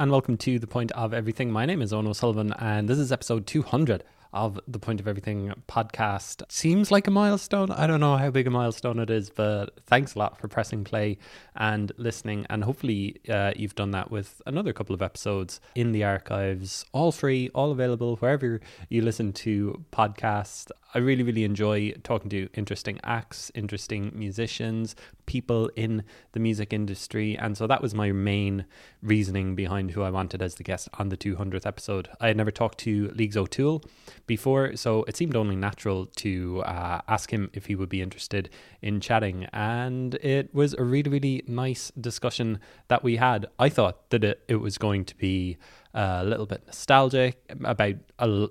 and welcome to The Point of Everything. My name is Ono Sullivan, and this is episode 200 of the Point of Everything podcast. Seems like a milestone. I don't know how big a milestone it is, but thanks a lot for pressing play and listening. And hopefully, uh, you've done that with another couple of episodes in the archives, all free, all available wherever you listen to podcasts. I really, really enjoy talking to interesting acts, interesting musicians, people in the music industry. And so that was my main reasoning behind who I wanted as the guest on the 200th episode. I had never talked to Leagues O'Toole before, so it seemed only natural to uh, ask him if he would be interested in chatting. And it was a really, really nice discussion that we had. I thought that it, it was going to be a little bit nostalgic about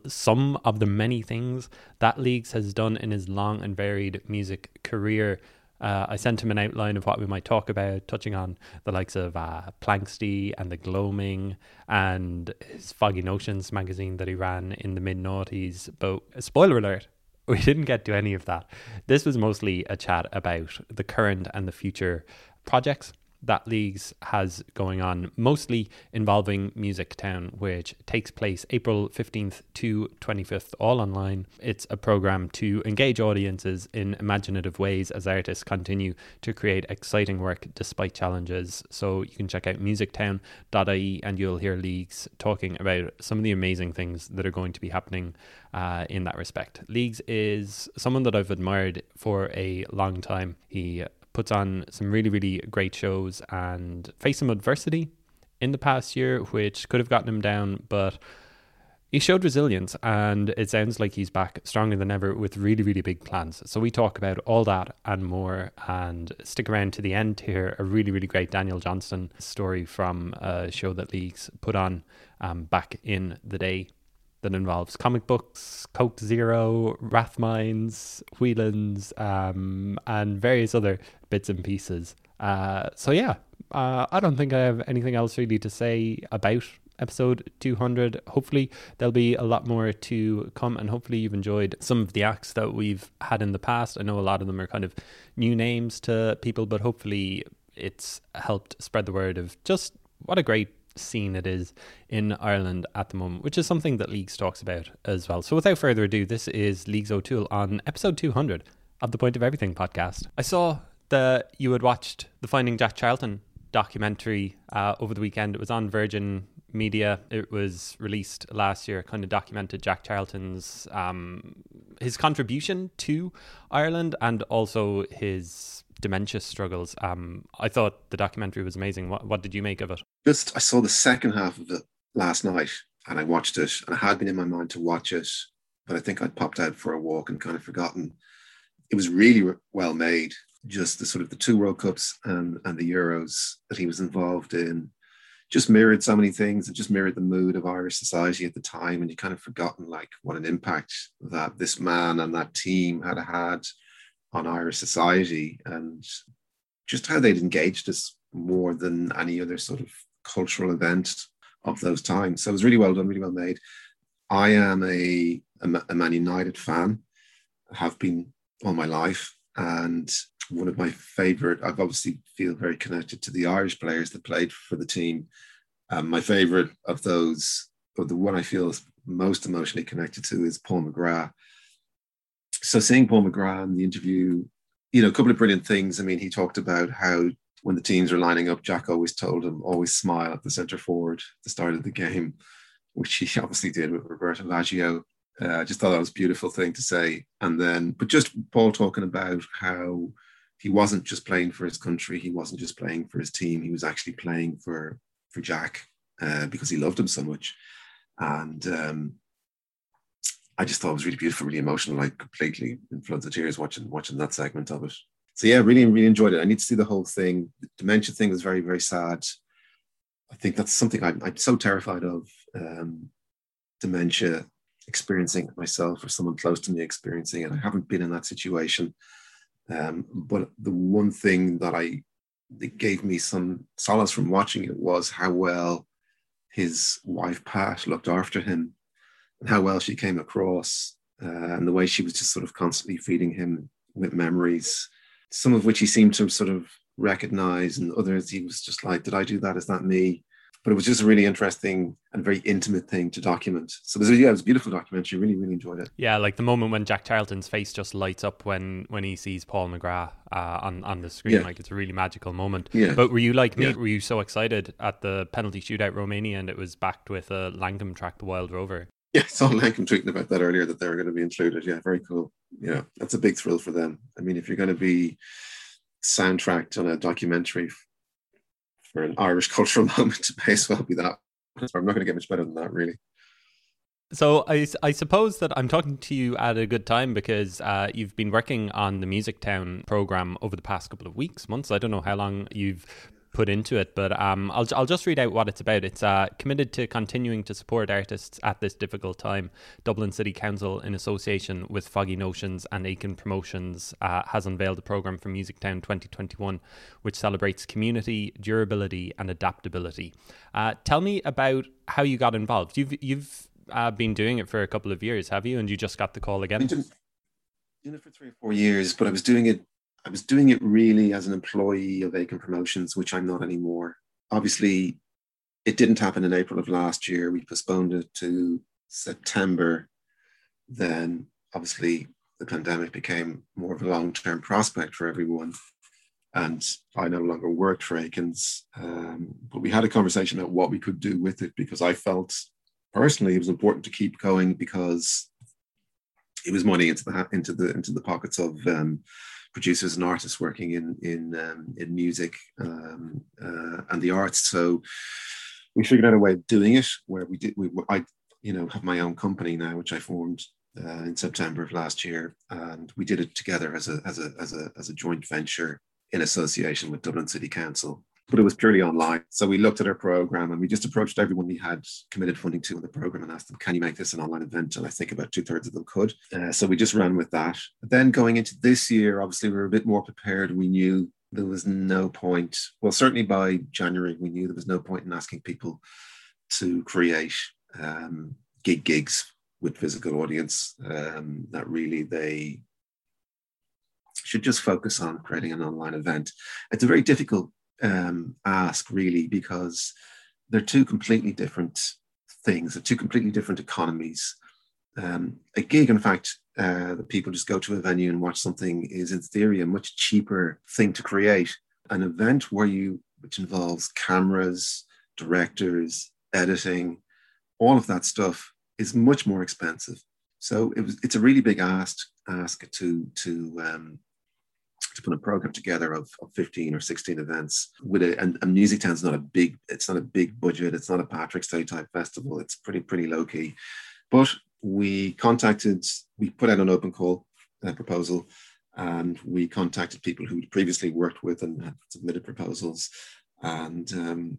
some of the many things that Leagues has done in his long and varied music career. Uh, I sent him an outline of what we might talk about, touching on the likes of uh, and the Gloaming and his Foggy Notions magazine that he ran in the mid noughties. But spoiler alert, we didn't get to any of that. This was mostly a chat about the current and the future projects that Leagues has going on, mostly involving Music Town, which takes place April 15th to 25th, all online. It's a program to engage audiences in imaginative ways as artists continue to create exciting work despite challenges. So you can check out musictown.ie and you'll hear Leagues talking about some of the amazing things that are going to be happening uh, in that respect. Leagues is someone that I've admired for a long time. He puts on some really, really great shows and faced some adversity in the past year, which could have gotten him down, but he showed resilience and it sounds like he's back stronger than ever with really, really big plans. So we talk about all that and more and stick around to the end to hear a really, really great Daniel Johnston story from a show that Leagues put on um, back in the day that involves comic books, Coke Zero, Rathmines, Whelan's, um, and various other bits and pieces. Uh, so yeah, uh, I don't think I have anything else really to say about episode 200. Hopefully, there'll be a lot more to come, and hopefully, you've enjoyed some of the acts that we've had in the past. I know a lot of them are kind of new names to people, but hopefully, it's helped spread the word of just what a great scene it is in Ireland at the moment, which is something that Leagues talks about as well. So without further ado, this is Leagues O'Toole on episode 200 of the Point of Everything podcast. I saw that you had watched the Finding Jack Charlton documentary uh, over the weekend. It was on Virgin Media. It was released last year. Kind of documented Jack Charlton's um, his contribution to Ireland and also his dementia struggles. Um, I thought the documentary was amazing. What, what did you make of it? Just I saw the second half of it last night, and I watched it, and I had been in my mind to watch it, but I think I'd popped out for a walk and kind of forgotten. It was really well made. Just the sort of the two World Cups and and the Euros that he was involved in, just mirrored so many things. It just mirrored the mood of Irish society at the time, and you kind of forgotten like what an impact that this man and that team had had on Irish society and just how they'd engaged us more than any other sort of cultural event of those times. So it was really well done, really well made. I am a, a, Man United fan, have been all my life. And one of my favorite, I've obviously feel very connected to the Irish players that played for the team. Um, my favorite of those, or the one I feel most emotionally connected to, is Paul McGrath so seeing Paul McGrath in the interview, you know, a couple of brilliant things. I mean, he talked about how when the teams were lining up, Jack always told him always smile at the centre forward at the start of the game, which he obviously did with Roberto Baggio. Uh, I just thought that was a beautiful thing to say. And then, but just Paul talking about how he wasn't just playing for his country, he wasn't just playing for his team, he was actually playing for for Jack uh, because he loved him so much. And um, I just thought it was really beautiful, really emotional, like completely in floods of tears watching watching that segment of it. So yeah, really, really enjoyed it. I need to see the whole thing. The dementia thing was very, very sad. I think that's something I'm, I'm so terrified of. Um, dementia, experiencing it myself or someone close to me experiencing it. I haven't been in that situation. Um, but the one thing that I that gave me some solace from watching it was how well his wife Pat looked after him and how well she came across uh, and the way she was just sort of constantly feeding him with memories, some of which he seemed to sort of recognize, and others he was just like, Did I do that? Is that me? But it was just a really interesting and very intimate thing to document. So there's a, yeah, it was a beautiful documentary. Really, really enjoyed it. Yeah, like the moment when Jack Charlton's face just lights up when when he sees Paul McGrath uh, on on the screen. Yeah. Like it's a really magical moment. Yeah. But were you like me? Yeah. Were you so excited at the penalty shootout Romania and it was backed with a Lankum track, The Wild Rover? Yeah, I saw Lankum tweeting about that earlier that they were going to be included. Yeah, very cool. Yeah, that's a big thrill for them. I mean, if you're going to be soundtracked on a documentary an Irish cultural moment, may as well be that. I'm not going to get much better than that, really. So I, I suppose that I'm talking to you at a good time because uh, you've been working on the Music Town program over the past couple of weeks, months. I don't know how long you've put into it, but um, I'll, I'll just read out what it's about. It's uh, committed to continuing to support artists at this difficult time. Dublin City Council, in association with Foggy Notions and Aiken Promotions, uh, has unveiled a programme for Music Town 2021, which celebrates community, durability, and adaptability. Uh, tell me about how you got involved. You've you've uh, been doing it for a couple of years, have you? And you just got the call again? Been doing it for three or four years, but I was doing it I was doing it really as an employee of Aiken Promotions, which I'm not anymore. Obviously, it didn't happen in April of last year. We postponed it to September. Then, obviously, the pandemic became more of a long term prospect for everyone. And I no longer worked for Aikens. Um, but we had a conversation about what we could do with it because I felt personally it was important to keep going because it was money into the into the into the pockets of um, producers and artists working in in um, in music um, uh, and the arts. So we figured out a way of doing it where we did. We I you know have my own company now, which I formed uh, in September of last year, and we did it together as a as a as a as a joint venture in association with Dublin City Council but it was purely online. So we looked at our program and we just approached everyone we had committed funding to in the program and asked them, can you make this an online event? And I think about two thirds of them could. Uh, so we just ran with that. But then going into this year, obviously we were a bit more prepared. We knew there was no point, well, certainly by January, we knew there was no point in asking people to create um, gig gigs with physical audience, um, that really they should just focus on creating an online event. It's a very difficult um, ask really because they're two completely different things, they're two completely different economies. Um, a gig, in fact, uh, that people just go to a venue and watch something is in theory a much cheaper thing to create. An event where you, which involves cameras, directors, editing, all of that stuff is much more expensive. So it was, it's a really big ask ask to to um, to put a program together of, of 15 or 16 events with it and, and music town's not a big it's not a big budget it's not a patrick's day type festival it's pretty pretty low key but we contacted we put out an open call uh, proposal and we contacted people who'd previously worked with and had submitted proposals. And um,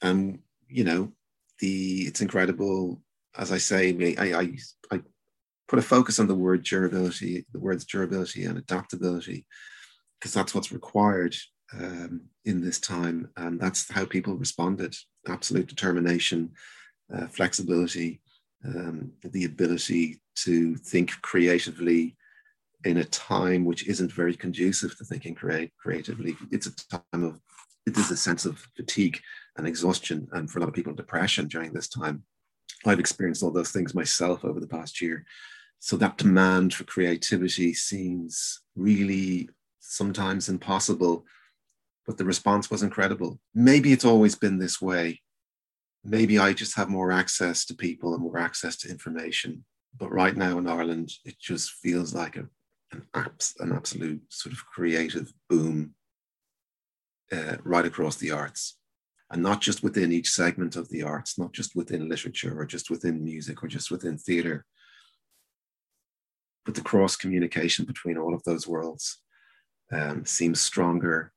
and you know the it's incredible. As i say I, I i put a focus on the word durability the words durability and adaptability because that's what's required um, in this time. And that's how people responded absolute determination, uh, flexibility, um, the ability to think creatively in a time which isn't very conducive to thinking create creatively. It's a time of, it is a sense of fatigue and exhaustion, and for a lot of people, depression during this time. I've experienced all those things myself over the past year. So that demand for creativity seems really sometimes impossible, but the response was incredible. Maybe it's always been this way. Maybe I just have more access to people and more access to information. But right now in Ireland, it just feels like a, an, abs, an absolute sort of creative boom uh, right across the arts. And not just within each segment of the arts, not just within literature or just within music or just within theatre, but the cross communication between all of those worlds um, seems stronger.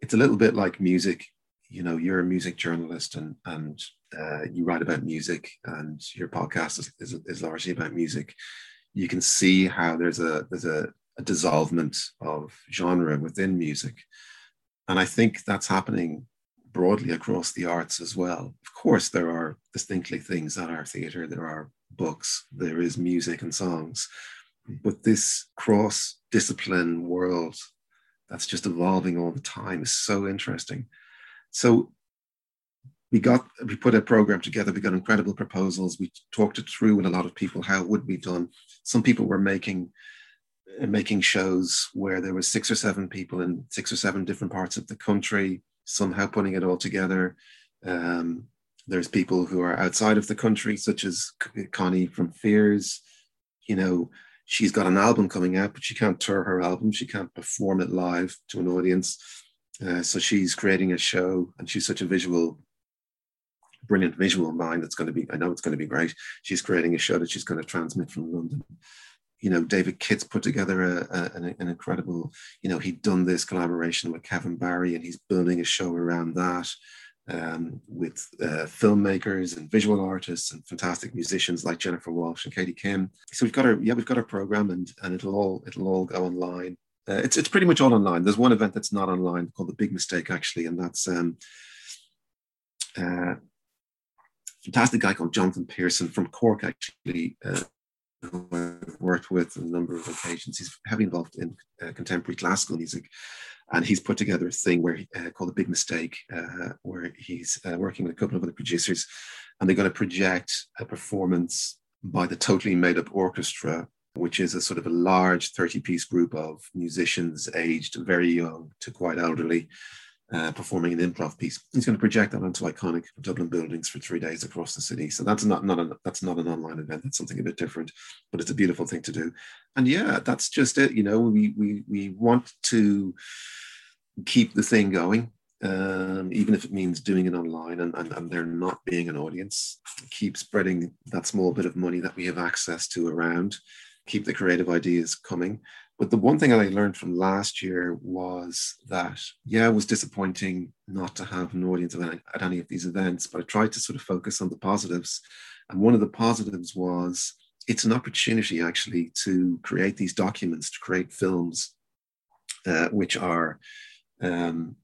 It's a little bit like music. You know, you're a music journalist and and uh, you write about music, and your podcast is, is, is, largely about music. You can see how there's a there's a, a dissolvement of genre within music, and I think that's happening broadly across the arts as well. Of course, there are distinctly things that are theatre. There are books. There is music and songs, but this cross discipline world that's just evolving all the time is so interesting. So we got we put a program together we got incredible proposals we talked it through with a lot of people how it would be done some people were making uh, making shows where there were six or seven people in six or seven different parts of the country somehow putting it all together um, there's people who are outside of the country such as connie from fears you know she's got an album coming out but she can't tour her album she can't perform it live to an audience uh, so she's creating a show and she's such a visual brilliant visual mind that's going to be, I know it's going to be great. She's creating a show that she's going to transmit from London. You know, David Kitt's put together a, a, an, an, incredible, you know, he'd done this collaboration with Kevin Barry and he's building a show around that um, with uh, filmmakers and visual artists and fantastic musicians like Jennifer Walsh and Katie Kim. So we've got our, yeah, we've got our program and, and it'll all, it'll all go online. Uh, it's, it's pretty much all online. There's one event that's not online called The Big Mistake, actually, and that's um, uh, fantastic guy called Jonathan Pearson from Cork, actually, uh, who I've worked with on a number of occasions. He's heavily involved in uh, contemporary classical music, and he's put together a thing where uh, called a Big Mistake, uh, where he's uh, working with a couple of other producers, and they're going to project a performance by the Totally Made Up Orchestra. Which is a sort of a large 30 piece group of musicians aged very young to quite elderly, uh, performing an improv piece. He's going to project that onto iconic Dublin buildings for three days across the city. So that's not not that's not an online event. That's something a bit different, but it's a beautiful thing to do. And yeah, that's just it. You know, we we we want to keep the thing going. Um, even if it means doing it online and, and, and there not being an audience, keep spreading that small bit of money that we have access to around, keep the creative ideas coming. But the one thing that I learned from last year was that, yeah, it was disappointing not to have an audience at any of these events, but I tried to sort of focus on the positives. And one of the positives was it's an opportunity actually to create these documents, to create films, uh, which are um,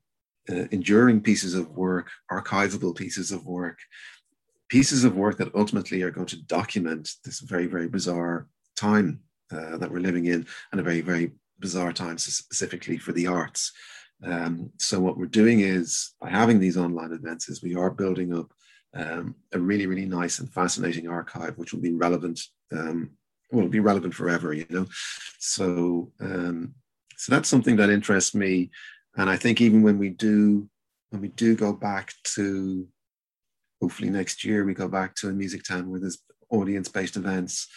uh, enduring pieces of work, archivable pieces of work, pieces of work that ultimately are going to document this very, very bizarre time uh, that we're living in and a very, very bizarre time specifically for the arts. Um, so what we're doing is by having these online events is we are building up um, a really, really nice and fascinating archive, which will be relevant, um, will be relevant forever, you know? So, um, so that's something that interests me. And I think even when we do, when we do go back to, hopefully next year, we go back to a music town where there's audience-based events,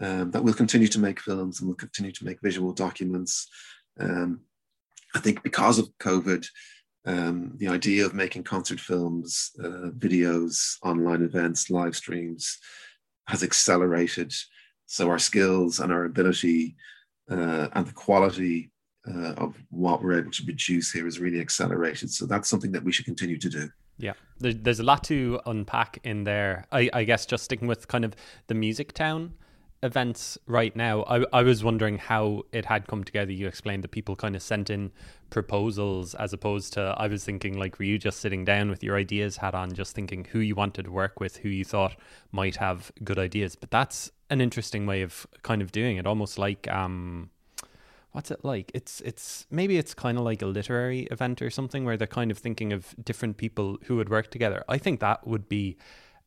um, that will continue to make films and we'll continue to make visual documents. Um, I think because of COVID, um, the idea of making concert films, uh, videos, online events, live streams has accelerated. So our skills and our ability uh, and the quality uh, of what we're able to produce here is really accelerated. So that's something that we should continue to do. Yeah, there's a lot to unpack in there. I, I guess just sticking with kind of the music town events right now, I, I was wondering how it had come together. You explained that people kind of sent in proposals as opposed to, I was thinking, like, were you just sitting down with your ideas hat on, just thinking who you wanted to work with, who you thought might have good ideas? But that's an interesting way of kind of doing it, almost like, um, what's it like? It's it's maybe it's kind of like a literary event or something where they're kind of thinking of different people who would work together. I think that would be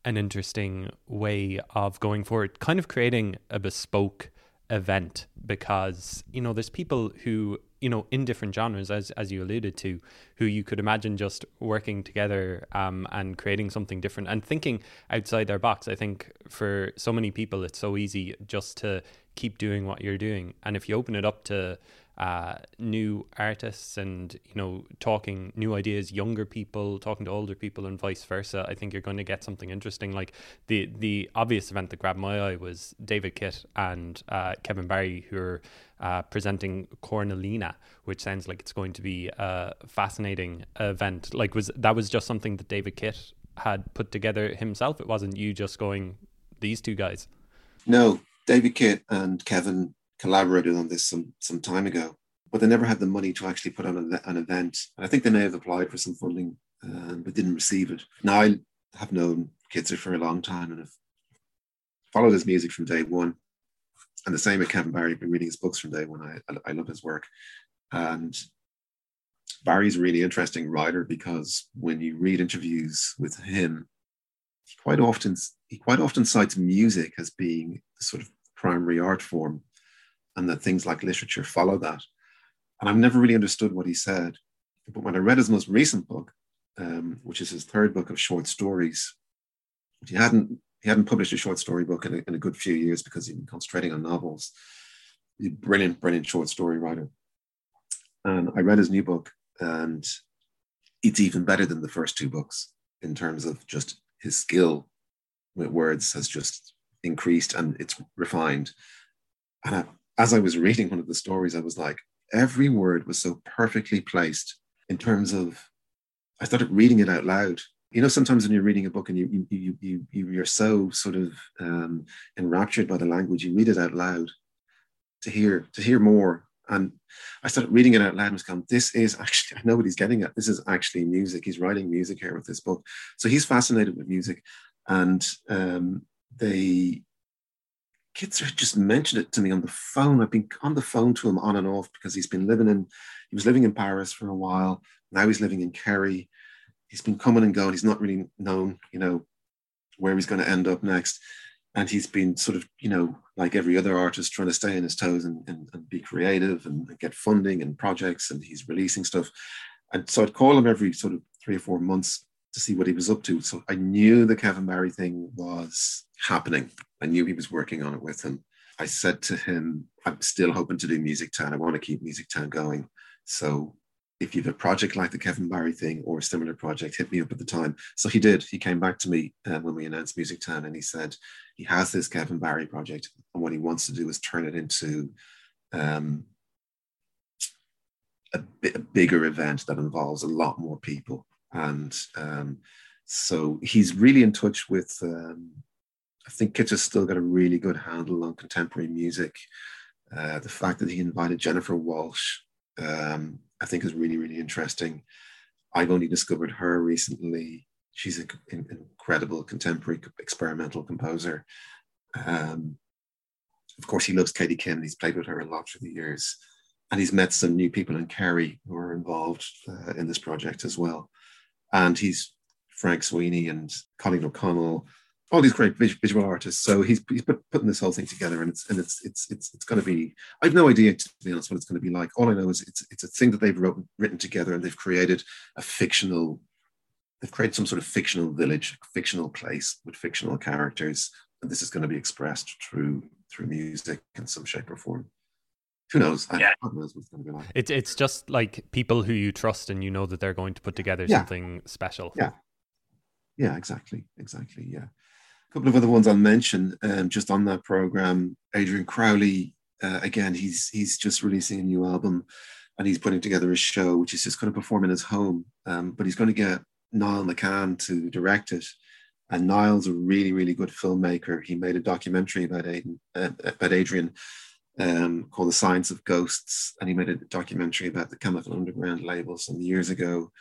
an interesting way of going forward, kind of creating a bespoke event because you know there's people who you know in different genres as as you alluded to who you could imagine just working together um, and creating something different and thinking outside their box. I think for so many people it's so easy just to keep doing what you're doing. And if you open it up to uh, new artists and you know talking new ideas younger people talking to older people and vice versa i think you're going to get something interesting. Like the the obvious event that grabbed my eye was david kitt and uh, kevin barry who are uh, presenting cornalina which sounds like it's going to be a fascinating event. Like was that was just something that david kitt had put together himself. It wasn't you just going these two guys. No david kitt and kevin collaborated on this some some time ago, but they never had the money to actually put on an, an event. And I think they may have applied for some funding, um, but didn't receive it. Now I have known Kitzer for a long time and have followed his music from day one. And the same with Kevin Barry. I've been reading his books from day one. I, I love his work. And Barry's a really interesting writer because when you read interviews with him, he quite often he quite often cites music as being the sort of primary art form, and that things like literature follow that. And I've never really understood what he said, but when I read his most recent book, um, which is his third book of short stories, he hadn't he hadn't published a short story book in a, in a good few years because he'd been concentrating on novels. He's a brilliant, brilliant short story writer. And I read his new book, and it's even better than the first two books in terms of just his skill with words has just increased and it's refined. And I, as I was reading one of the stories, I was like, every word was so perfectly placed in terms of, I started reading it out loud. You know, sometimes when you're reading a book and you, you, you, you, you're so sort of um, enraptured by the language, you read it out loud to hear, to hear more and I started reading it out loud and was going, this is actually, I know what he's getting at. This is actually music. He's writing music here with this book. So he's fascinated with music. And um, they, kids just mentioned it to me on the phone. I've been on the phone to him on and off because he's been living in, he was living in Paris for a while. Now he's living in Kerry. He's been coming and going. He's not really known, you know, where he's going to end up next and he's been sort of you know like every other artist trying to stay on his toes and, and, and, be creative and get funding and projects and he's releasing stuff and so i'd call him every sort of three or four months to see what he was up to so i knew the kevin barry thing was happening i knew he was working on it with him i said to him i'm still hoping to do music town i want to keep music town going so if you have a project like the Kevin Barry thing or a similar project, hit me up at the time. So he did. He came back to me uh, when we announced Music Town and he said he has this Kevin Barry project. And what he wants to do is turn it into um, a, a, bigger event that involves a lot more people. And um, so he's really in touch with, um, I think Kitch has still got a really good handle on contemporary music. Uh, the fact that he invited Jennifer Walsh, um, I think is really, really interesting. I've only discovered her recently. She's an incredible contemporary experimental composer. Um, of course, he loves Katie Kim. He's played with her a lot through the years. And he's met some new people in Kerry who are involved uh, in this project as well. And he's Frank Sweeney and Colleen O'Connell all these great visual artists. So he's he's put, putting this whole thing together, and it's and it's it's it's it's going to be. I have no idea to be honest what it's going to be like. All I know is it's it's a thing that they've wrote, written together, and they've created a fictional. They've created some sort of fictional village, fictional place with fictional characters, and this is going to be expressed through through music in some shape or form. Who knows? Yeah. I, knows what's going to be like. It's it's just like people who you trust and you know that they're going to put together yeah. something special. Yeah. Yeah, exactly. Exactly. Yeah a couple of other ones I'll mention um, just on that program. Adrian Crowley, uh, again, he's he's just releasing a new album, and he's putting together a show which is just going to perform in his home. Um, but he's going to get Niall McCann to direct it, and Niall's a really really good filmmaker. He made a documentary about Aiden, uh, about Adrian. Um, called The Science of Ghosts, and he made a documentary about the Chemical Underground label some years ago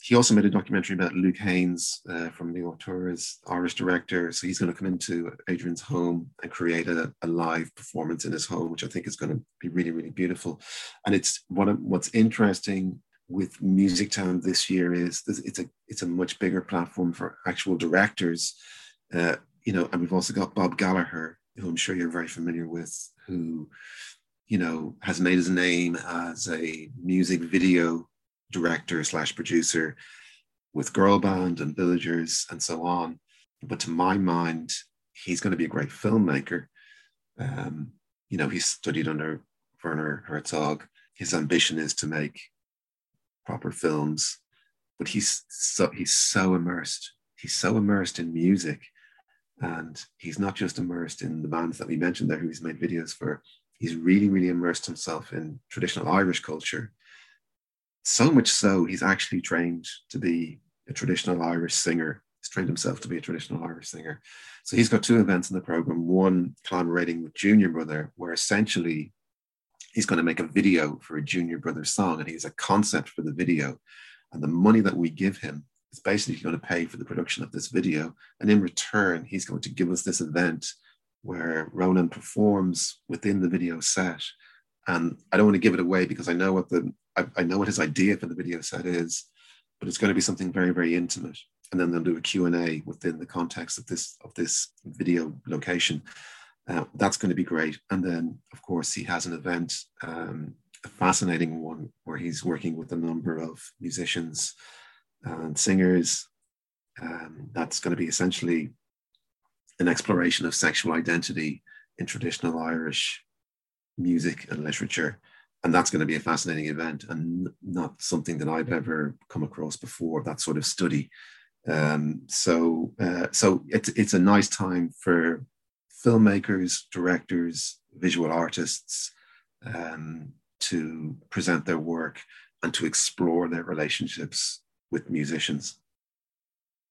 he also made a documentary about Luke Haines uh, from The Auteurs, Irish director. So he's going to come into Adrian's home and create a, a, live performance in his home, which I think is going to be really, really beautiful. And it's what what's interesting with Music Town this year is it's a it's a much bigger platform for actual directors. Uh, you know, and we've also got Bob Gallagher, who I'm sure you're very familiar with, who you know has made his name as a music video director slash producer with girl band and villagers and so on. But to my mind he's going to be a great filmmaker. Um, you know he studied under werner herzog. His ambition is to make proper films but he's so he's so immersed he's so immersed in music and he's not just immersed in the bands that we mentioned there who he's made videos for he's really really immersed himself in traditional irish culture so much so, he's actually trained to be a traditional Irish singer. He's trained himself to be a traditional Irish singer. So he's got two events in the program one collaborating with Junior Brother, where essentially he's going to make a video for a Junior Brother song, and he has a concept for the video. And the money that we give him is basically going to pay for the production of this video. And in return, he's going to give us this event where Ronan performs within the video set. And I don't want to give it away because I know what the I, I know what his idea for the video set is, but it's going to be something very, very intimate. And then they'll do a Q&A within the context of this of this video location. Uh, that's going to be great. And then, of course, he has an event, um, a fascinating one, where he's working with a number of musicians and singers. Um, that's going to be essentially an exploration of sexual identity in traditional Irish music and literature. And that's going to be a fascinating event and not something that I've ever come across before, that sort of study. Um, so uh, so it's, it's a nice time for filmmakers, directors, visual artists um, to present their work and to explore their relationships with musicians.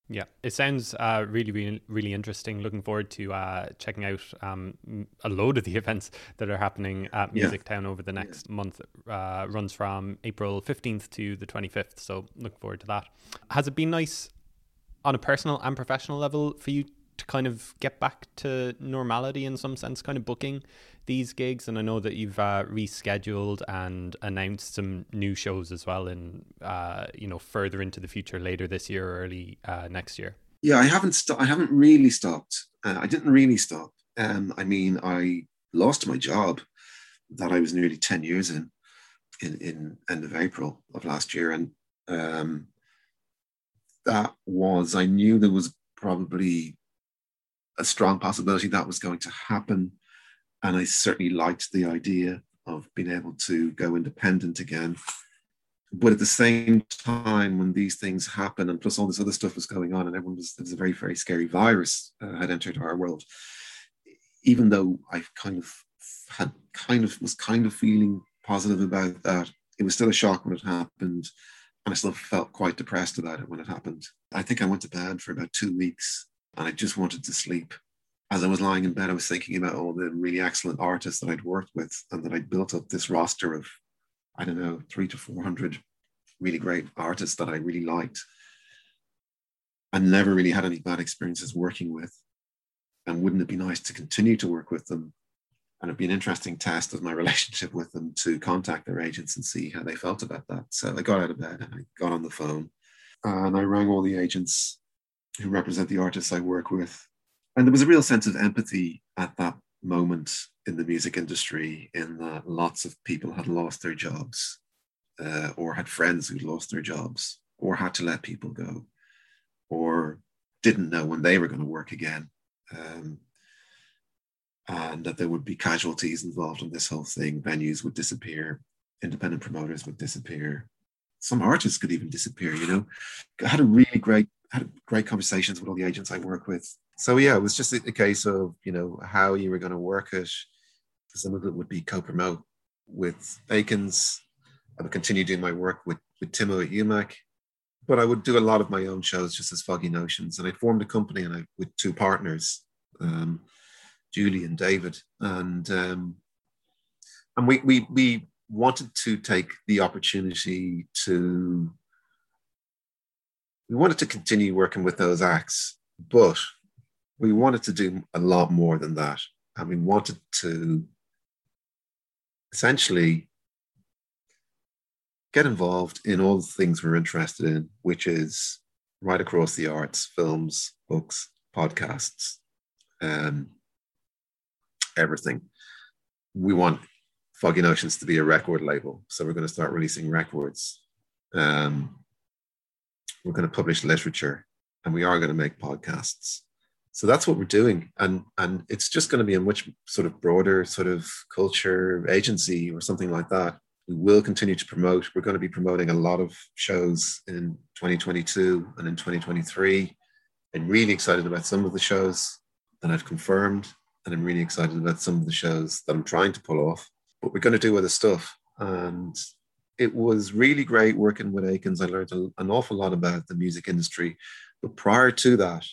Yeah, it sounds uh, really, really, really interesting. Looking forward to uh, checking out um, a load of the events that are happening at Music yeah. Town over the next yeah. month. Uh, runs from April 15th to the 25th. So, looking forward to that. Has it been nice on a personal and professional level for you to kind of get back to normality in some sense, kind of booking these gigs? And I know that you've uh, rescheduled and announced some new shows as well, in uh, you know further into the future, later this year or early uh, next year. Yeah, I haven't. St- I haven't really stopped. Uh, I didn't really stop. Um, I mean, I lost my job that I was nearly ten years in, in in end of April of last year, and um, that was I knew there was probably a strong possibility that was going to happen. And I certainly liked the idea of being able to go independent again. But at the same time, when these things happen, and plus all this other stuff was going on, and everyone was, there was a very, very scary virus uh, had entered our world. Even though I kind of had kind of was kind of feeling positive about that, it was still a shock when it happened. And I still felt quite depressed about it when it happened. I think I went to bed for about two weeks and I just wanted to sleep. As I was lying in bed, I was thinking about all the really excellent artists that I'd worked with and that I'd built up this roster of, I don't know, three to 400 really great artists that I really liked. I never really had any bad experiences working with. And wouldn't it be nice to continue to work with them? And it'd be an interesting test of my relationship with them to contact their agents and see how they felt about that. So I got out of bed and I got on the phone and I rang all the agents who represent the artists I work with. And there was a real sense of empathy at that moment in the music industry, in that lots of people had lost their jobs uh, or had friends who'd lost their jobs or had to let people go or didn't know when they were going to work again. Um, and that there would be casualties involved in this whole thing. Venues would disappear, independent promoters would disappear, some artists could even disappear, you know. I had a really great had great conversations with all the agents I work with. So yeah, it was just a, a case of you know how you were going to work it. Some of it would be co-promote with Aikens. I would continue doing my work with with Timo at UMAC, but I would do a lot of my own shows just as Foggy Notions. And I formed a company and I with two partners, um, Julie and David, and um, and we we we wanted to take the opportunity to we wanted to continue working with those acts, but we wanted to do a lot more than that. And we wanted to essentially get involved in all the things we're interested in, which is right across the arts, films, books, podcasts, um, everything. We want Foggy Notions to be a record label. So we're going to start releasing records. Um, we're going to publish literature and we are going to make podcasts. So that's what we're doing. And, and it's just going to be a much sort of broader sort of culture agency or something like that. We will continue to promote. We're going to be promoting a lot of shows in 2022 and in 2023. I'm really excited about some of the shows that I've confirmed. And I'm really excited about some of the shows that I'm trying to pull off But we're going to do other stuff. And it was really great working with Aikens. I learned an awful lot about the music industry. But prior to that,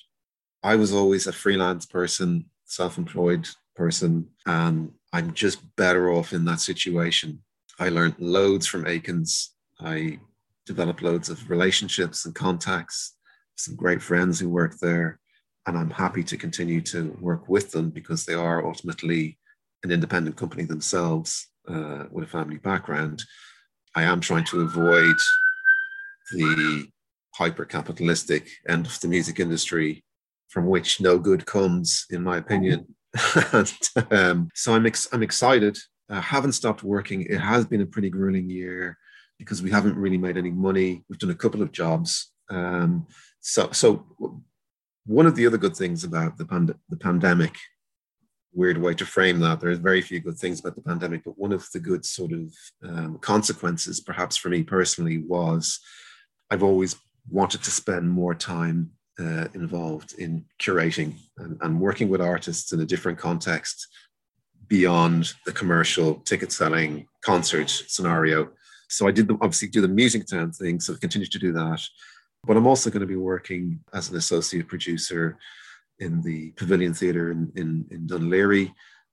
I was always a freelance person, self employed person, and I'm just better off in that situation. I learned loads from Aikens. I developed loads of relationships and contacts, some great friends who work there. And I'm happy to continue to work with them because they are ultimately an independent company themselves uh, with a family background. I am trying to avoid the hyper capitalistic end of the music industry from which no good comes, in my opinion. and, um, so I'm, ex- I'm excited. I haven't stopped working. It has been a pretty grueling year because we haven't really made any money. We've done a couple of jobs. Um, so, so one of the other good things about the, pand- the pandemic, weird way to frame that, there's very few good things about the pandemic, but one of the good sort of um, consequences, perhaps for me personally, was I've always wanted to spend more time uh, involved in curating and, and working with artists in a different context beyond the commercial ticket selling concert scenario. So I did the, obviously do the music town thing, so I continue to do that. But I'm also going to be working as an associate producer in the Pavilion Theatre in, in, in Laoghaire.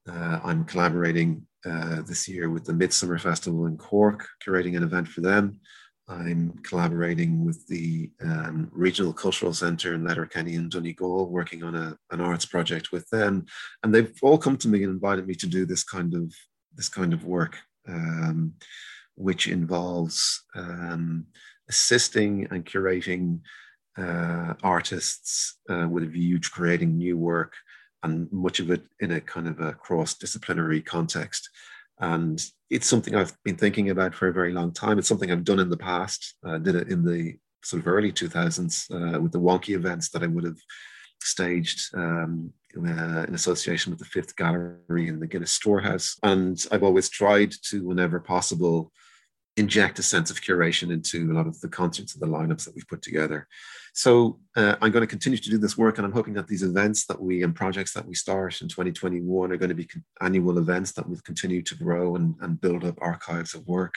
Uh, I'm collaborating uh, this year with the Midsummer Festival in Cork, curating an event for them. I'm collaborating with the um, Regional Cultural Centre in Letterkenny and Donegal, working on a, an arts project with them, and they've all come to me and invited me to do this kind of this kind of work, um, which involves um, assisting and curating uh, artists uh, with a view to creating new work, and much of it in a kind of a cross-disciplinary context. And it's something I've been thinking about for a very long time. It's something I've done in the past. I did it in the sort of early 2000s uh, with the wonky events that I would have staged um, uh, in association with the Fifth Gallery in the Guinness Storehouse. And I've always tried to, whenever possible, inject a sense of curation into a lot of the concerts and the lineups that we've put together. So uh, I'm going to continue to do this work, and I'm hoping that these events that we and projects that we start in 2021 are going to be annual events that will continue to grow and, and build up archives of work.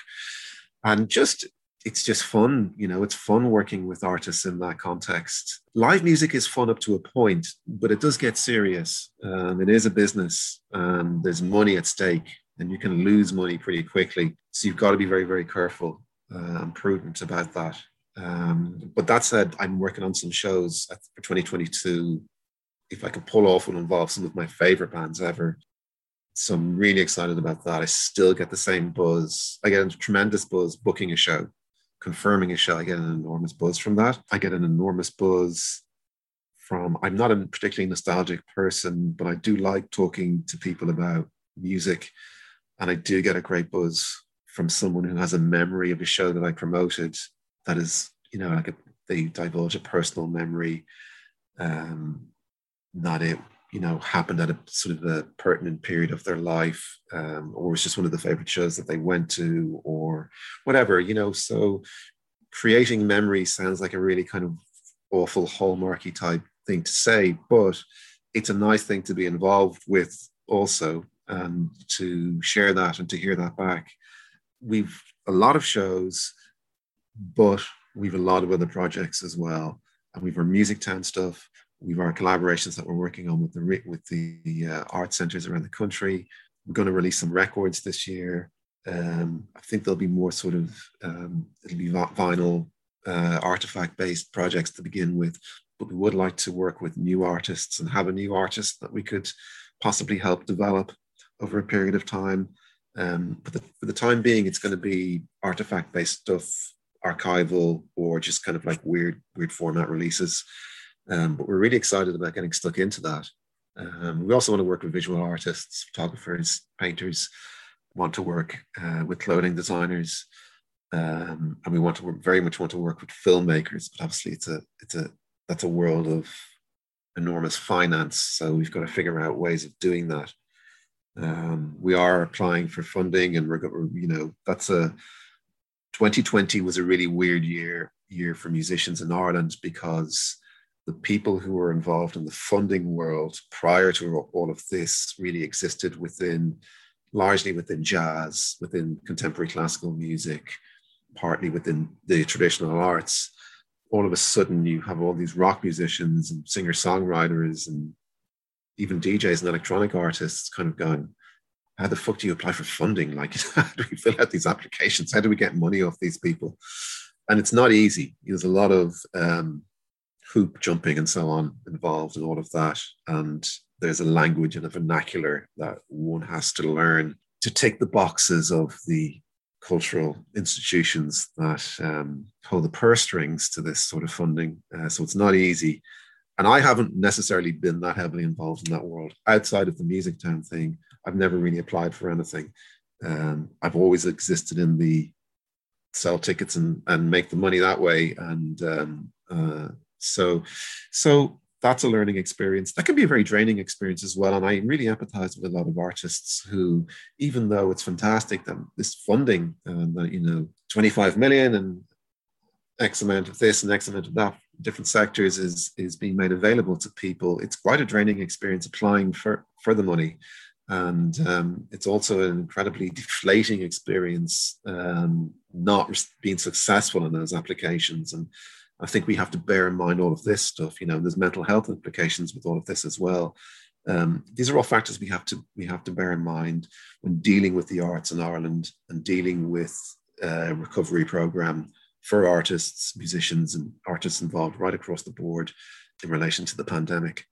And just it's just fun, you know, it's fun working with artists in that context. Live music is fun up to a point, but it does get serious. Um, it is a business, and there's money at stake, and you can lose money pretty quickly. So you've got to be very, very careful uh, and prudent about that. Um, but that said, I'm working on some shows for 2022. If I can pull off and involve some of my favorite bands ever. So I'm really excited about that. I still get the same buzz. I get a tremendous buzz booking a show, confirming a show. I get an enormous buzz from that. I get an enormous buzz from, I'm not a particularly nostalgic person, but I do like talking to people about music. And I do get a great buzz from someone who has a memory of a show that I promoted that is, you know, like a, they divulge a personal memory um, that it, you know, happened at a sort of a pertinent period of their life, um, or was just one of the favorite shows that they went to, or whatever, you know. So creating memory sounds like a really kind of awful hallmarky type thing to say, but it's a nice thing to be involved with also and to share that and to hear that back. We've a lot of shows but we've a lot of other projects as well. And we've our Music Town stuff. We've our collaborations that we're working on with the with the uh, art centers around the country. We're going to release some records this year. Um, I think there'll be more sort of um, it'll be vinyl uh, artifact based projects to begin with, but we would like to work with new artists and have a new artist that we could possibly help develop over a period of time. Um, but the, for the time being, it's going to be artifact based stuff archival or just kind of like weird, weird format releases. Um, but we're really excited about getting stuck into that. Um, we also want to work with visual artists, photographers, painters, want to work uh, with clothing designers. Um, and we want to work, very much want to work with filmmakers, but obviously it's a it's a that's a world of enormous finance. So we've got to figure out ways of doing that. Um, we are applying for funding, and we're you know that's a 2020 was a really weird year year for musicians in Ireland because the people who were involved in the funding world prior to all of this really existed within largely within jazz, within contemporary classical music, partly within the traditional arts. All of a sudden, you have all these rock musicians and singer songwriters and even DJs and electronic artists kind of going, how the fuck do you apply for funding? Like, how do we fill out these applications? How do we get money off these people? And it's not easy. There's a lot of um, hoop jumping and so on involved in all of that. And there's a language and a vernacular that one has to learn to take the boxes of the cultural institutions that um, the purse strings to this sort of funding. Uh, so it's not easy. And I haven't necessarily been that heavily involved in that world. Outside of the Music Town thing, I've never really applied for anything. Um, I've always existed in the sell tickets and, and make the money that way. And um, uh, so, so that's a learning experience. That can be a very draining experience as well. And I really empathize with a lot of artists who, even though it's fantastic that this funding, uh, you know, 25 million and X amount of this and X amount of that, different sectors is is being made available to people. It's quite a draining experience applying for for the money, and um, it's also an incredibly deflating experience um, not being successful in those applications and I think we have to bear in mind all of this stuff. You know, there's mental health implications with all of this as well. Um, these are all factors we have to we have to bear in mind when dealing with the arts in Ireland and dealing with a recovery program for artists, musicians, and artists involved right across the board in relation to the pandemic.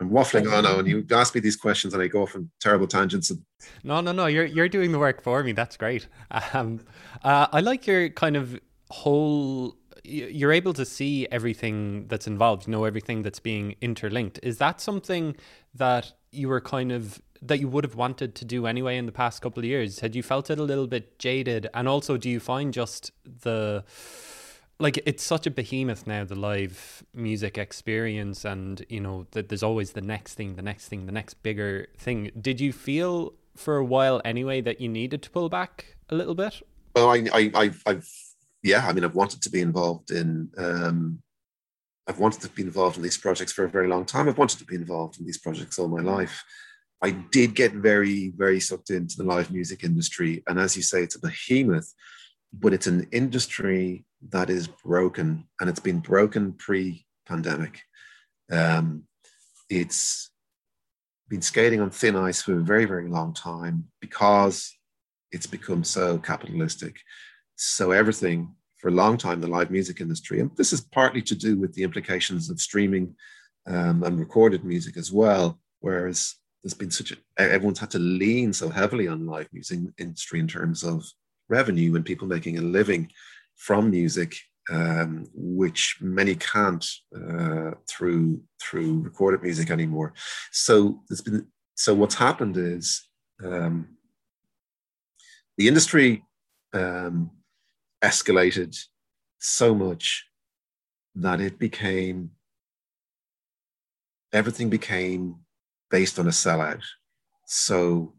I'm waffling on now, and you ask me these questions, and I go off on terrible tangents. And... No, no, no. You're you're doing the work for me. That's great. Um, uh, I like your kind of whole you're able to see everything that's involved, know everything that's being interlinked. Is that something that you were kind of that you would have wanted to do anyway in the past couple of years? Had you felt it a little bit jaded? And also, do you find just the like it's such a behemoth now, the live music experience, and you know that there's always the next thing, the next thing, the next bigger thing. Did you feel for a while anyway that you needed to pull back a little bit? Well, I, I, I've, I've yeah, I mean, I've wanted to be involved in. Um, I've wanted to be involved in these projects for a very long time. I've wanted to be involved in these projects all my life. I did get very, very sucked into the live music industry, and as you say, it's a behemoth, but it's an industry that is broken, and it's been broken pre-pandemic. Um, it's been skating on thin ice for a very, very long time because it's become so capitalistic. So everything for a long time, the live music industry, and this is partly to do with the implications of streaming um, and recorded music as well, whereas there's been such a, everyone's had to lean so heavily on live music industry in terms of revenue and people making a living from music, um, which many can't uh, through through recorded music anymore. So there's been so what's happened is um, the industry um, escalated so much that it became everything became based on a sellout. So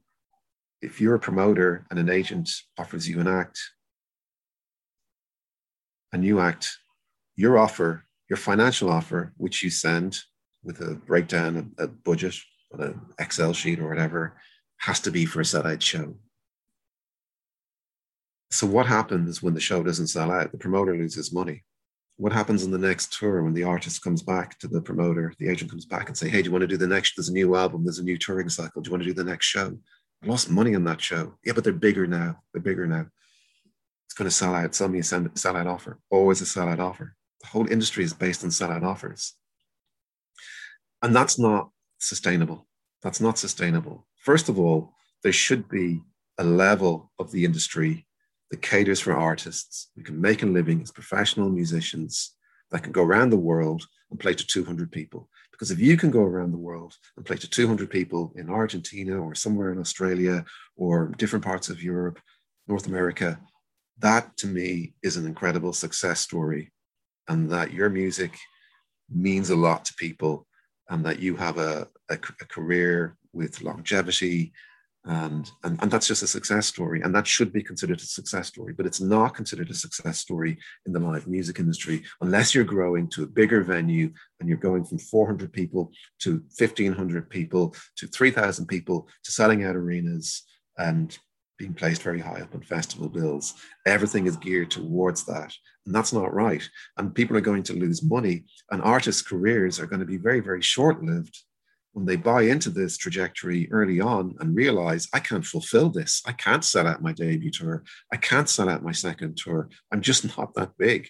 if you're a promoter and an agent offers you an act, a new act, your offer, your financial offer, which you send with a breakdown, a, a budget on an Excel sheet or whatever, has to be for a sellout show. So what happens when the show doesn't sell out? The promoter loses money. What happens in the next tour when the artist comes back to the promoter, the agent comes back and say, "Hey, do you want to do the next? There's a new album. There's a new touring cycle. Do you want to do the next show?" I lost money on that show. Yeah, but they're bigger now. They're bigger now. It's going to sell out. Sell me a sellout offer. Always a sellout offer. The whole industry is based on sellout offers, and that's not sustainable. That's not sustainable. First of all, there should be a level of the industry that caters for artists who can make a living as professional musicians that can go around the world and play to 200 people. Because if you can go around the world and play to 200 people in Argentina or somewhere in Australia or different parts of Europe, North America, that to me is an incredible success story. And that your music means a lot to people and that you have a, a, a career with longevity and, and and that's just a success story. And that should be considered a success story but it's not considered a success story in the live music industry unless you're growing to a bigger venue and you're going from 400 people to 1500 people to 3000 people to selling out arenas and being placed very high up on festival bills. Everything is geared towards that and that's not right. And people are going to lose money and artists careers are going to be very very short lived when they buy into this trajectory early on and realize I can't fulfill this, I can't sell out my debut tour, I can't sell out my second tour, I'm just not that big.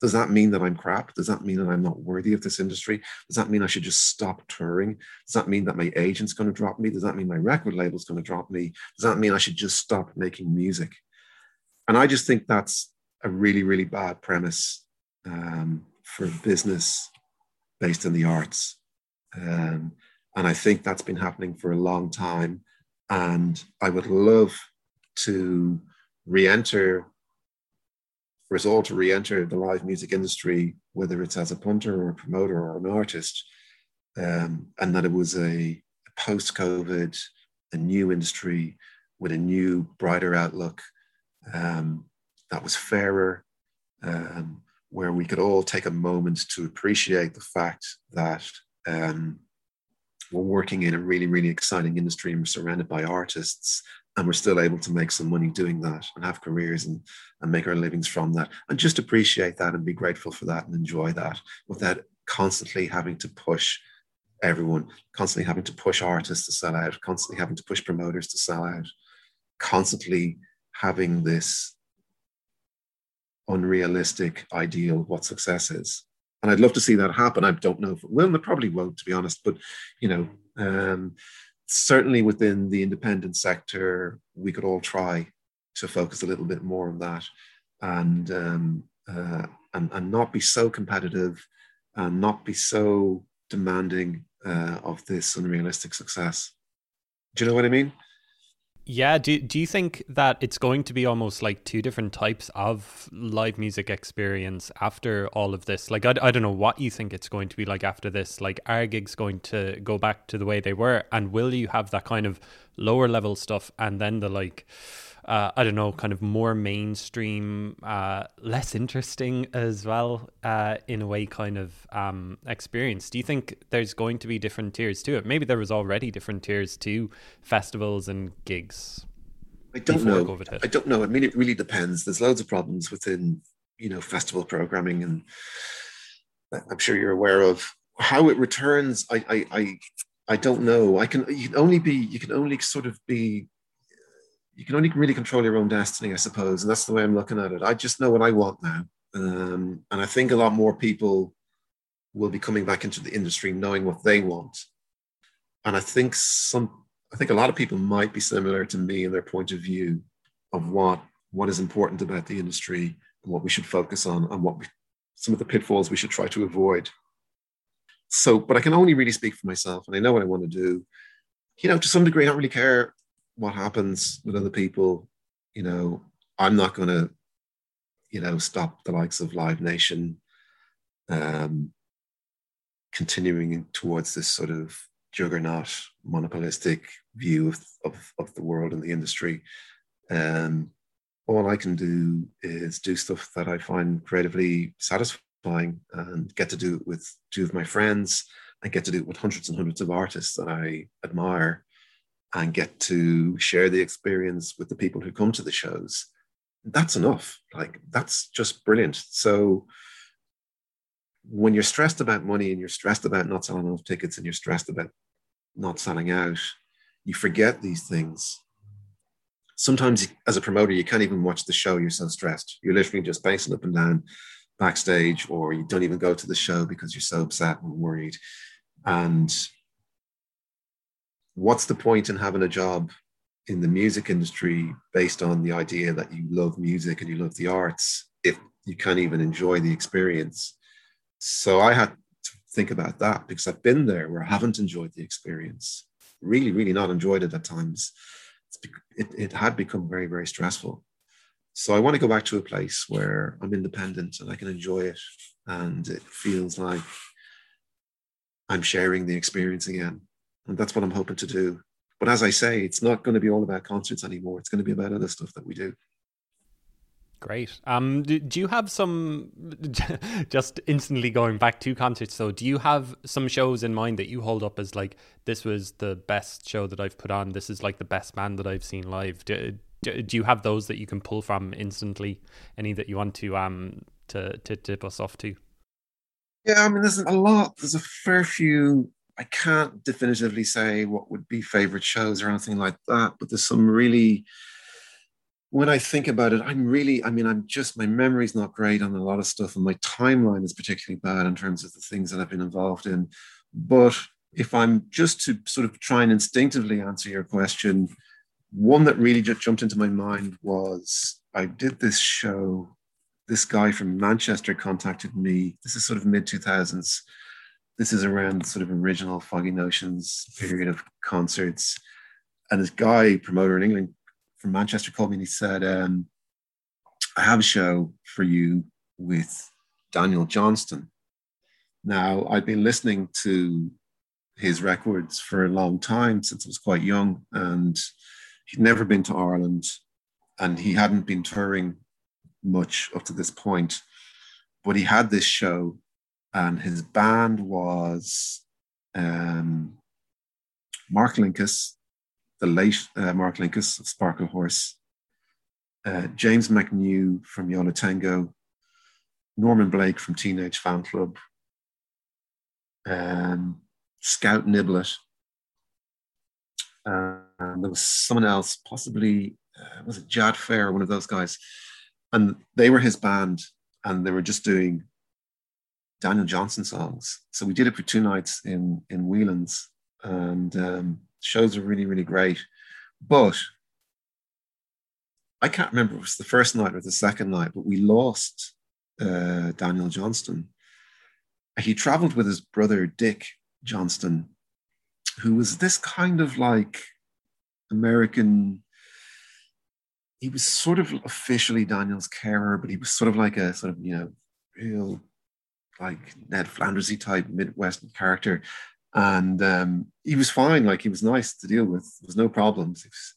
Does that mean that I'm crap? Does that mean that I'm not worthy of this industry? Does that mean I should just stop touring? Does that mean that my agent's going to drop me? Does that mean my record label's going to drop me? Does that mean I should just stop making music? And I just think that's a really, really bad premise um, for business based in the arts. Um, and I think that's been happening for a long time. And I would love to re enter for us all to re-enter the live music industry, whether it's as a punter or a promoter or an artist, um, and that it was a, a post-COVID, a new industry with a new, brighter outlook um, that was fairer, um, where we could all take a moment to appreciate the fact that um, we're working in a really, really exciting industry and we're surrounded by artists and we're still able to make some money doing that and have careers and, and make our livings from that. And just appreciate that and be grateful for that and enjoy that without constantly having to push everyone constantly having to push artists to sell out constantly having to push promoters to sell out constantly having this unrealistic ideal of what success is and i'd love to see that happen i don't know if it will and it probably won't to be honest but you know um, certainly within the independent sector, we could all try to focus a little bit more on that and um, uh, and, and not be so competitive and not be so demanding uh, of this unrealistic success. Do you know what I mean? Yeah, do do you think that it's going to be almost like two different types of live music experience after all of this? Like, I, I don't know what you think it's going to be like after this. Like, are gigs going to go back to the way they were? And will you have that kind of lower level stuff and then the like uh, I don't know, kind of more mainstream, uh, less interesting as well, uh, in a way, kind of um, experience. Do you think there's going to be different tiers to it? Maybe there was already different tiers to festivals and gigs. I don't know. I don't know. I mean, it really depends. There's loads of problems within, you know, festival programming, and I'm sure you're aware of how it returns. I, I, I, I don't know. I can. You can only be. You can only sort of be you can only really control your own destiny, I suppose. And that's the way I'm looking at it. I just know what I want now. Um, and I think a lot more people will be coming back into the industry knowing what they want. And I think some, I think a lot of people might be similar to me in their point of view of what what is important about the industry and what we should focus on and what we, some of the pitfalls we should try to avoid. So, but I can only really speak for myself, and I know what I want to do. You know, to some degree, I don't really care what happens with other people, you know, I'm not going to, you know, stop the likes of Live Nation um, continuing towards this sort of juggernaut, monopolistic view of, of, of the world and the industry. Um, all I can do is do stuff that I find creatively satisfying and get to do it with two of my friends and get to do it with hundreds and hundreds of artists that I admire and get to share the experience with the people who come to the shows that's enough. Like that's just brilliant. So when you're stressed about money and you're stressed about not selling enough tickets and you're stressed about not selling out you forget these things. Sometimes as a promoter you can't even watch the show you're so stressed. You're literally just pacing up and down backstage or you don't even go to the show because you're so upset and worried. And what's the point in having a job in the music industry based on the idea that you love music and you love the arts if you can't even enjoy the experience? So I had to think about that because I've been there where I haven't enjoyed the experience, really, really not enjoyed it at times. It, it had become very, very stressful. So I want to go back to a place where I'm independent and I can enjoy it and it feels like I'm sharing the experience again and that's what I'm hoping to do. But as I say, it's not going to be all about concerts anymore. It's going to be about other stuff that we do. Great. Um, do, do you have some, just instantly going back to concerts, so do you have some shows in mind that you hold up as like, this was the best show that I've put on, this is like the best band that I've seen live? Do, do, do you have those that you can pull from instantly? Any that you want to um to, to tip us off to? Yeah, I mean, there's a lot. There's a fair few I can't definitively say what would be favorite shows or anything like that, but there's some really, when I think about it, I'm really, I mean, I'm just, my memory's not great on a lot of stuff, and my timeline is particularly bad in terms of the things that I've been involved in. But if I'm just to sort of try and instinctively answer your question, one that really just jumped into my mind was I did this show. This guy from Manchester contacted me. This is sort of mid 2000s. This is around sort of original Foggy Notions period of concerts. And this guy, promoter in England, from Manchester called me and he said, um, I have a show for you with Daniel Johnston. Now, I'd been listening to his records for a long time since I was quite young, and he'd never been to Ireland and he hadn't been touring much up to this point. But he had this show, and his band was um, Mark Linkous, the late uh, Mark Linkous of Sparklehorse, uh, James McNew from Yo La Tengo, Norman Blake from Teenage Fanclub, um, Scout Niblett, uh, and there was someone else, possibly uh, was it Jad Fair, one of those guys, and they were his band, and they were just doing Daniel Johnston songs. So we did it for two nights in in Whelan's, and um, shows were really, really great. But I can't remember it was the first night or the second night, but we lost uh, Daniel Johnston. He traveled with his brother Dick Johnston, who was this kind of like American. He was sort of officially Daniel's carer, but he was sort of like a sort of, you know, real like Ned Flandersy type Midwestern character and um, he was fine. Like he was nice to deal with. There was no problems. Was,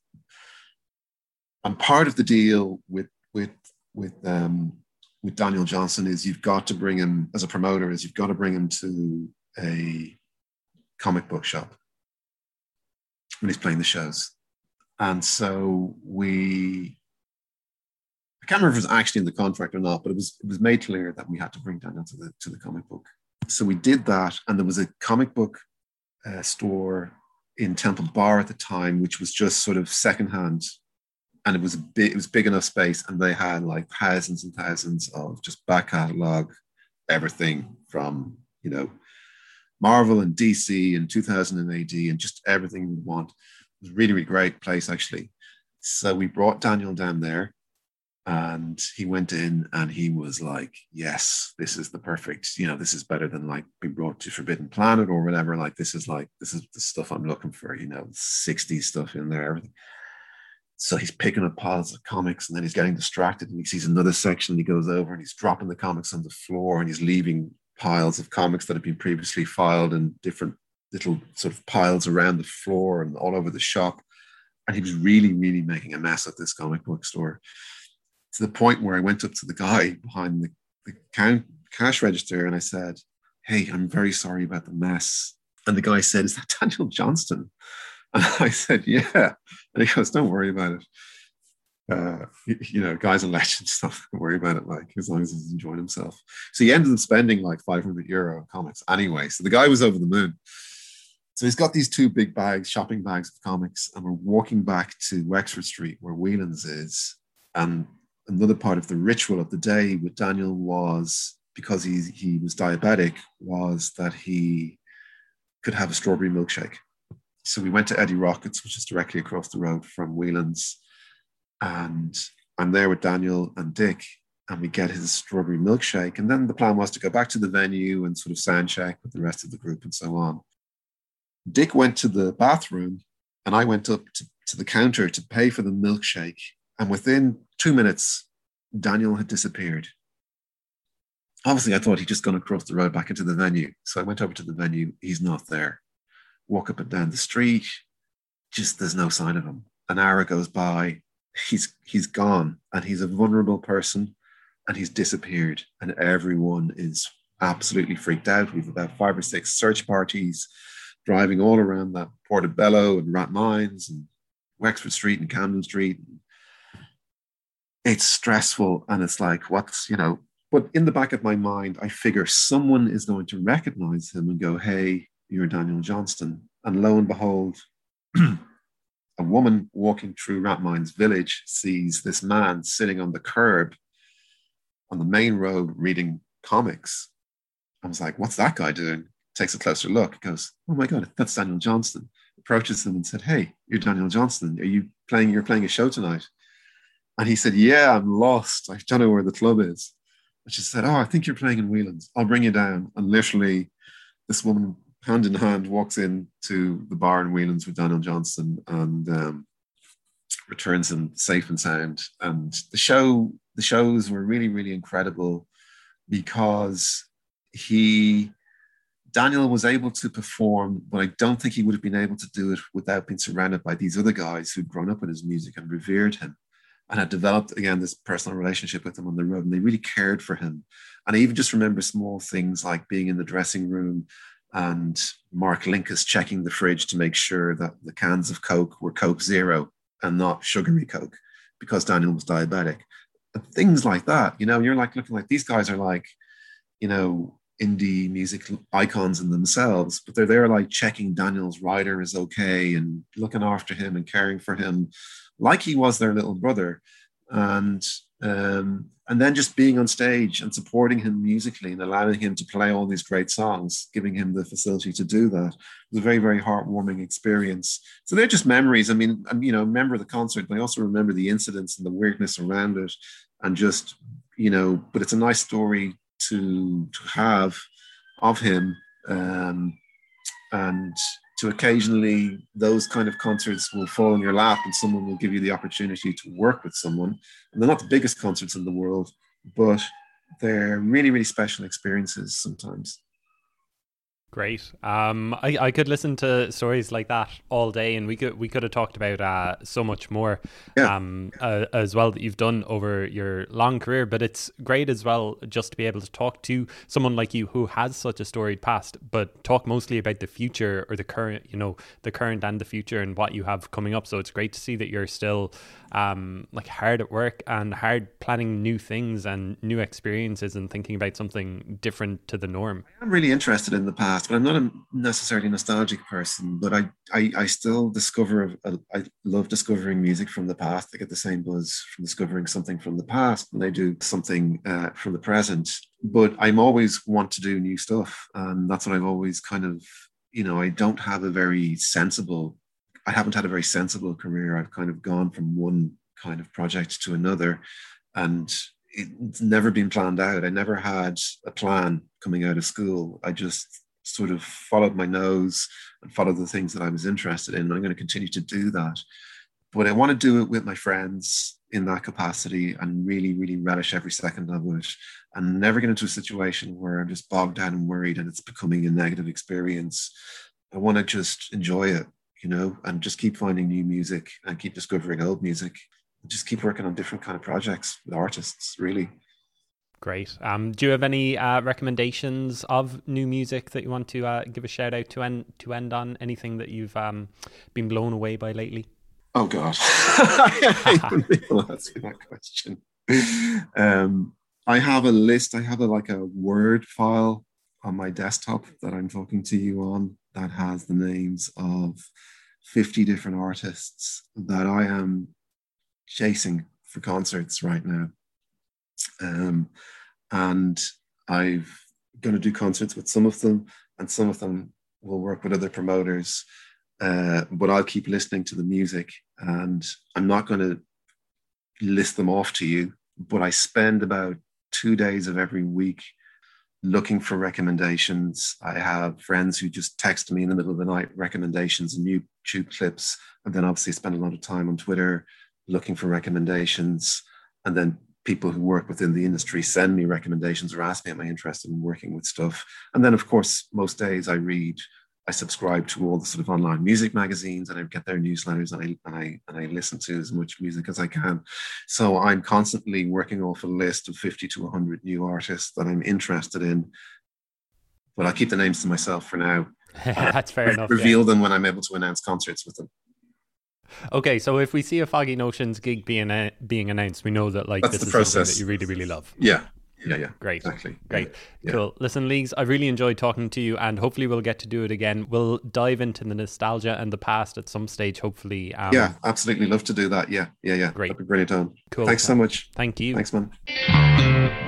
and part of the deal with with with um, with Daniel Johnston is you've got to bring him as a promoter. Is you've got to bring him to a comic book shop when he's playing the shows. And so we, can't remember if it was actually in the contract or not, but it was it was made clear that we had to bring Daniel to the to the comic book so we did that, and there was a comic book uh, store in Temple Bar at the time, which was just sort of secondhand, and it was a big, it was big enough space, and they had like thousands and thousands of just back catalog, everything from you know Marvel and DC and 2000 AD and just everything you want. It was really, really great place actually. So we brought Daniel down there and he went in and he was like yes this is the perfect you know this is better than like being brought to forbidden planet or whatever. Like this is like this is the stuff i'm looking for you know 60s stuff in there everything. So he's picking up piles of comics and then he's getting distracted and he sees another section and he goes over and he's dropping the comics on the floor and he's leaving piles of comics that have been previously filed in different little sort of piles around the floor and all over the shop. And he was really really making a mess of this comic book store to the point where I went up to the guy behind the, the count, cash register and I said, Hey, I'm very sorry about the mess. And the guy said, Is that Daniel Johnston? And I said, Yeah. And he goes, Don't worry about it. Uh, you, know, guy's a legend, stuff. Don't worry about it, like as long as he's enjoying himself. So he ended up spending like 500 euro on comics anyway. So the guy was over the moon. So he's got these two big bags, shopping bags of comics, and we're walking back to Wexford Street where Whelan's is. And another part of the ritual of the day with Daniel was because he he was diabetic was that he could have a strawberry milkshake. So we went to Eddie Rocket's, which is directly across the road from Whelan's, and I'm there with Daniel and Dick, and we get his strawberry milkshake. And then the plan was to go back to the venue and sort of sound check with the rest of the group and so on. Dick went to the bathroom, and I went up to, to the counter to pay for the milkshake. And within two minutes, Daniel had disappeared. Obviously, I thought he'd just gone across the road back into the venue. So I went over to the venue. He's not there. Walk up and down the street. Just there's no sign of him. An hour goes by. He's he's gone, and he's a vulnerable person, and he's disappeared. And everyone is absolutely freaked out. We've about five or six search parties driving all around that Portobello and Rathmines and Wexford Street and Camden Street, it's stressful and it's like what's you know but in the back of my mind i figure someone is going to recognize him and go hey you're daniel johnston and lo and behold a woman walking through Rathmines village sees this man sitting on the curb on the main road reading comics. I was like, what's that guy doing? Takes a closer look, goes, oh my God, that's Daniel Johnston. Approaches them and said, hey, you're Daniel Johnston. Are you playing, you're playing a show tonight? And he said, yeah, I'm lost. I don't know where the club is. And she said, oh, I think you're playing in Whelan's. I'll bring you down. And literally this woman hand in hand walks into the bar in Whelan's with Daniel Johnston and um, returns him safe and sound. And the show, the shows were really, really incredible because he Daniel was able to perform, but I don't think he would have been able to do it without being surrounded by these other guys who'd grown up with his music and revered him and had developed again this personal relationship with him on the road. And they really cared for him. And I even just remember small things like being in the dressing room and Mark Linkous checking the fridge to make sure that the cans of Coke were Coke Zero and not sugary Coke because Daniel was diabetic. Things like that, you know, you're like looking like these guys are like, you know, indie music icons in themselves, but they're there like checking Daniel's rider is okay and looking after him and caring for him like he was their little brother. And um, and then just being on stage and supporting him musically and allowing him to play all these great songs, giving him the facility to do that was a very, very heartwarming experience. So they're just memories. I mean, I'm, you know, remember the concert, but I also remember the incidents and the weirdness around it, and just, you know, but it's a nice story to to have of him, um, and to occasionally those kind of concerts will fall in your lap and someone will give you the opportunity to work with someone. And they're not the biggest concerts in the world, but they're really, really special experiences sometimes. Great. Um, I, I could listen to stories like that all day, and we could we could have talked about uh, so much more yeah. um, uh, as well that you've done over your long career. But it's great as well just to be able to talk to someone like you who has such a storied past, but talk mostly about the future or the current, you know, the current and the future and what you have coming up. So it's great to see that you're still um, like hard at work and hard planning new things and new experiences and thinking about something different to the norm. I'm really interested in the past, but I'm not a necessarily nostalgic person. But I, I, I still discover, I love discovering music from the past. I get the same buzz from discovering something from the past when I do something uh, from the present. But I'm always want to do new stuff, and that's what I've always kind of, you know, I don't have a very sensible I haven't had a very sensible career. I've kind of gone from one kind of project to another, and it's never been planned out. I never had a plan coming out of school. I just sort of followed my nose and followed the things that I was interested in. And I'm going to continue to do that. But I want to do it with my friends in that capacity and really, really relish every second of it and never get into a situation where I'm just bogged down and worried and it's becoming a negative experience. I want to just enjoy it you know, and just keep finding new music and keep discovering old music. Just keep working on different kind of projects with artists, really. Great. Um, do you have any uh, recommendations of new music that you want to uh, give a shout out to end to end on? Anything that you've um, been blown away by lately? Oh God, I hate people ask that question. Um, I have a list. I have a like a Word file on my desktop that I'm talking to you on that has the names of 50 different artists that I am chasing for concerts right now. Um, and I've going to do concerts with some of them, and some of them will work with other promoters. Uh, but I'll keep listening to the music, and I'm not going to list them off to you. But I spend about two days of every week looking for recommendations. I have friends who just text me in the middle of the night recommendations and YouTube clips, and then obviously spend a lot of time on Twitter looking for recommendations. And then people who work within the industry send me recommendations or ask me, Am I interested in working with stuff? And then, of course, most days I read I subscribe to all the sort of online music magazines and I get their newsletters and I, and I and I listen to as much music as I can. So I'm constantly working off a list of 50 to 100 new artists that I'm interested in. But I'll keep the names to myself for now. That's fair enough. Reveal yeah. them when I'm able to announce concerts with them. Okay, so if we see a Foggy Notions gig being uh, being announced, we know that like That's this is process. something that you really really love. Yeah, yeah, yeah. Great. Exactly. Great. Yeah. Cool. Listen, Leagues, I really enjoyed talking to you, and hopefully we'll get to do it again. We'll dive into the nostalgia and the past at some stage, hopefully. Um, Yeah, absolutely. Love to do that. Yeah, yeah, yeah. Great. That'd be brilliant, Owen. Cool. Thanks so much. Thank you. Thanks, man.